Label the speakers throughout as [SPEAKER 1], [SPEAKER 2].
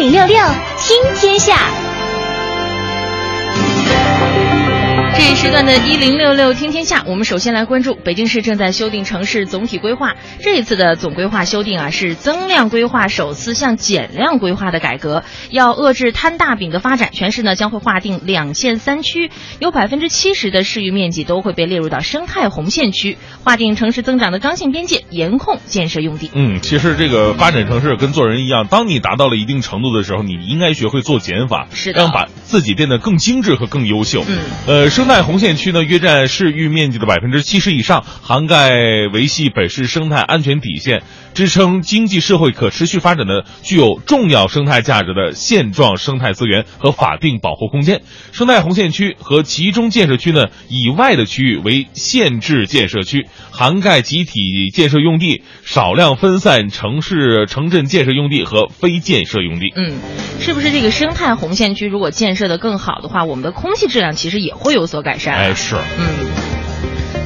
[SPEAKER 1] 零六六听天下。
[SPEAKER 2] 这一时段的“一零六六听天下”，我们首先来关注北京市正在修订城市总体规划。这一次的总规划修订啊，是增量规划首次向减量规划的改革，要遏制摊大饼的发展。全市呢将会划定两线三区，有百分之七十的市域面积都会被列入到生态红线区，划定城市增长的刚性边界，严控建设用地。
[SPEAKER 3] 嗯，其实这个发展城市跟做人一样，当你达到了一定程度的时候，你应该学会做减法，
[SPEAKER 2] 是的
[SPEAKER 3] 让把自己变得更精致和更优秀。
[SPEAKER 2] 嗯，
[SPEAKER 3] 呃，生态红线区呢，约占市域面积的百分之七十以上，涵盖维系本市生态安全底线、支撑经济社会可持续发展的具有重要生态价值的现状生态资源和法定保护空间。生态红线区和集中建设区呢以外的区域为限制建设区，涵盖集体建设用地、少量分散城市城镇建设用地和非建设用地。
[SPEAKER 2] 嗯，是不是这个生态红线区如果建设的更好的话，我们的空气质量其实也会有所改善、啊？
[SPEAKER 3] 哎，是。
[SPEAKER 2] 嗯。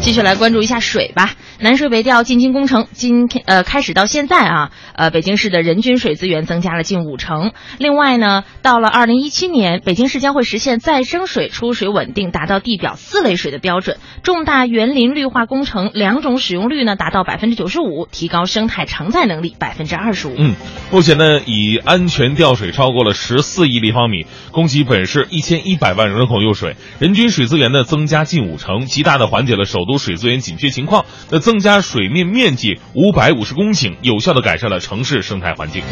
[SPEAKER 2] 继续来关注一下水吧。南水北调进京工程今天呃开始到现在啊，呃北京市的人均水资源增加了近五成。另外呢，到了二零一七年，北京市将会实现再生水出水稳定，达到地表四类水的标准。重大园林绿化工程两种使用率呢达到百分之九十五，提高生态承载能力百分之二十五。
[SPEAKER 3] 嗯，目前呢，已安全调水超过了十四亿立方米，供给本市一千一百万人口用水，人均水资源呢增加近五成，极大的缓解了首都水资源紧缺情况。那增加水面面积五百五十公顷，有效的改善了城市生态环境。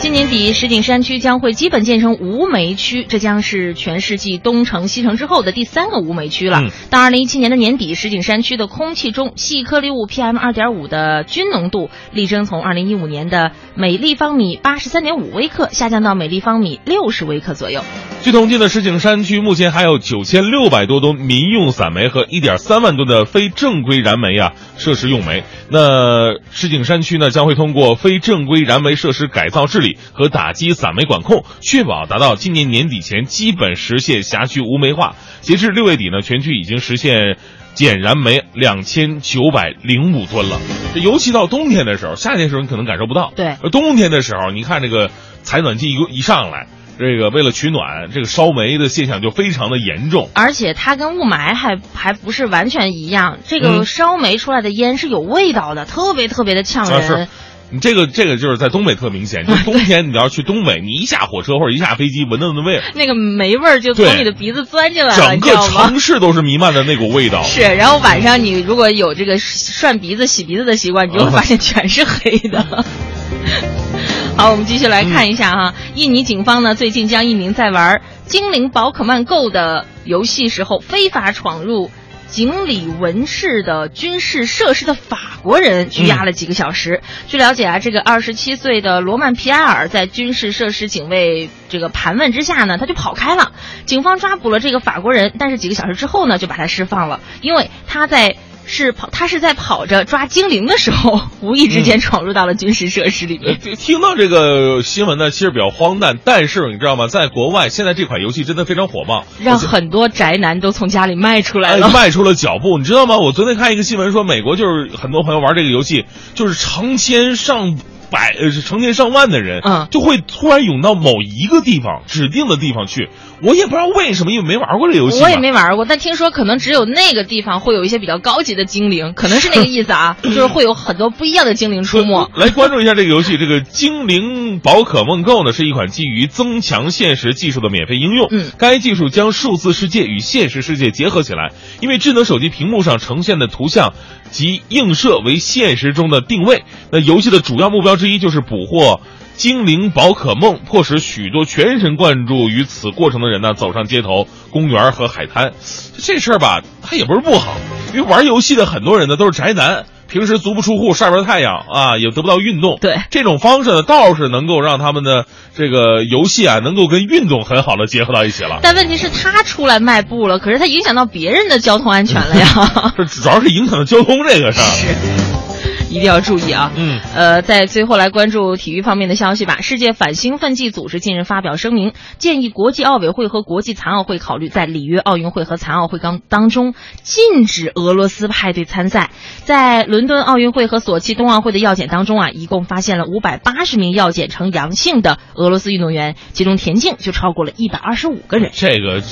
[SPEAKER 2] 今年底，石景山区将会基本建成无煤区，这将是全市继东城、西城之后的第三个无煤区了。
[SPEAKER 3] 嗯
[SPEAKER 2] 到二零一七年的年底，石景山区的空气中细颗粒物 PM 二点五的均浓度力争从二零一五年的每立方米八十三点五微克下降到每立方米六十微克左右。
[SPEAKER 3] 据统计呢，石景山区目前还有九千六百多吨民用散煤和一点三万吨的非正规燃煤啊设施用煤。那石景山区呢将会通过非正规燃煤设施改造治理和打击散煤管控，确保达到今年年底前基本实现辖区无煤化。截至六月底呢，全区已经实现。减燃煤两千九百零五吨了，这尤其到冬天的时候，夏天的时候你可能感受不到。
[SPEAKER 2] 对
[SPEAKER 3] 而冬天的时候，你看这个采暖季一一上来，这个为了取暖，这个烧煤的现象就非常的严重。
[SPEAKER 2] 而且它跟雾霾还还不是完全一样，这个
[SPEAKER 3] 嗯
[SPEAKER 2] 烧煤出来的烟是有味道的，特别特别的呛
[SPEAKER 3] 啊是
[SPEAKER 2] 人。
[SPEAKER 3] 你这个这个就是在东北特明显，就是冬天你要去东北，你一下火车或者一下飞机，闻到那味儿，
[SPEAKER 2] 那个煤味儿就从你的鼻子钻进来了，
[SPEAKER 3] 整个？城市都是弥漫的那股味道。
[SPEAKER 2] 是，然后晚上你如果有这个涮鼻子、洗鼻子的习惯，你就会发现全是黑的。好，我们继续来看一下哈，印尼警方呢最近将一名在玩《精灵宝可梦 Go》的游戏时候非法闯入。井里文市的军事设施的法国人拘押了几个小时。据了解啊，这个二十七岁的罗曼皮埃尔在军事设施警卫这个盘问之下呢，他就跑开了。警方抓捕了这个法国人，但是几个小时之后呢，就把他释放了，因为他在。是跑，他是在跑着抓精灵的时候，无意之间闯入到了军事设施里面。
[SPEAKER 3] 呃听到这个新闻呢，其实比较荒诞，但是你知道吗？在国外，现在这款游戏真的非常火爆，
[SPEAKER 2] 让很多宅男都从家里迈出来
[SPEAKER 3] 哎
[SPEAKER 2] 了。
[SPEAKER 3] 迈出了脚步。你知道吗？我昨天看一个新闻说，美国就是很多朋友玩这个游戏，就是成千上百呃成千上万的人，
[SPEAKER 2] 嗯
[SPEAKER 3] 就会突然涌到某一个地方指定的地方去。我也不知道为什么，因为没玩过这游戏。
[SPEAKER 2] 我也没玩过，但听说可能只有那个地方会有一些比较高级的精灵，可能是那个意思啊，就是会有很多不一样的精灵出没。
[SPEAKER 3] 来关注一下这个游戏，这个《精灵宝可梦 Go》呢是一款基于增强现实技术的免费应用。
[SPEAKER 2] 嗯
[SPEAKER 3] 该技术将数字世界与现实世界结合起来，因为智能手机屏幕上呈现的图像及映射为现实中的定位。那游戏的主要目标之一就是捕获。精灵宝可梦迫使许多全神贯注于此过程的人呢走上街头、公园和海滩。这事儿吧，它也不是不好，因为玩游戏的很多人呢都是宅男，平时足不出户晒不着太阳啊，也得不到运动。
[SPEAKER 2] 对
[SPEAKER 3] 这种方式呢，倒是能够让他们的这个游戏啊，能够跟运动很好的结合到一起了。
[SPEAKER 2] 但问题是，他出来迈步了，可是他影响到别人的交通安全了呀。
[SPEAKER 3] 这主要是影响到交通这个事儿。
[SPEAKER 2] 是。一定要注意啊。
[SPEAKER 3] 嗯，
[SPEAKER 2] 呃，在最后来关注体育方面的消息吧。世界反兴奋剂组织近日发表声明，建议国际奥委会和国际残奥会考虑在里约奥运会和残奥会当当中禁止俄罗斯派队参赛。在伦敦奥运会和索契冬奥会的药检当中啊，一共发现了五百八十名药检呈阳性的俄罗斯运动员，其中田径就超过了一百二十五个人。
[SPEAKER 3] 这个。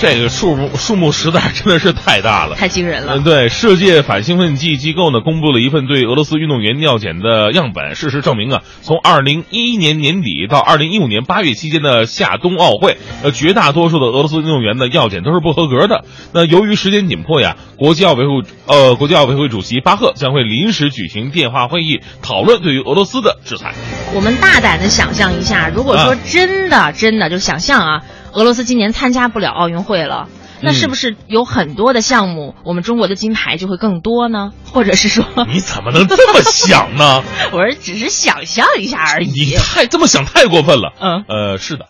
[SPEAKER 3] 这个数目数目实在真的是太大了，
[SPEAKER 2] 太惊人了。
[SPEAKER 3] 嗯，对，世界反兴奋剂机构呢公布了一份对俄罗斯运动员尿检的样本。事实证明啊，从二零一一年年底到二零一五年八月期间的夏冬奥会，呃，绝大多数的俄罗斯运动员的尿检都是不合格的。那由于时间紧迫呀，国际奥委会呃国际奥委会主席巴赫将会临时举行电话会议，讨论对于俄罗斯的制裁。
[SPEAKER 2] 我们大胆的想象一下，如果说真的真的就想象啊。俄罗斯今年参加不了奥运会了，那是不是有很多的项目，我们中国的金牌就会更多呢？或者是说，
[SPEAKER 3] 你怎么能这么想呢？
[SPEAKER 2] 我是只是想象一下而已。
[SPEAKER 3] 你太这么想太过分了。
[SPEAKER 2] 嗯，
[SPEAKER 3] 呃，是的。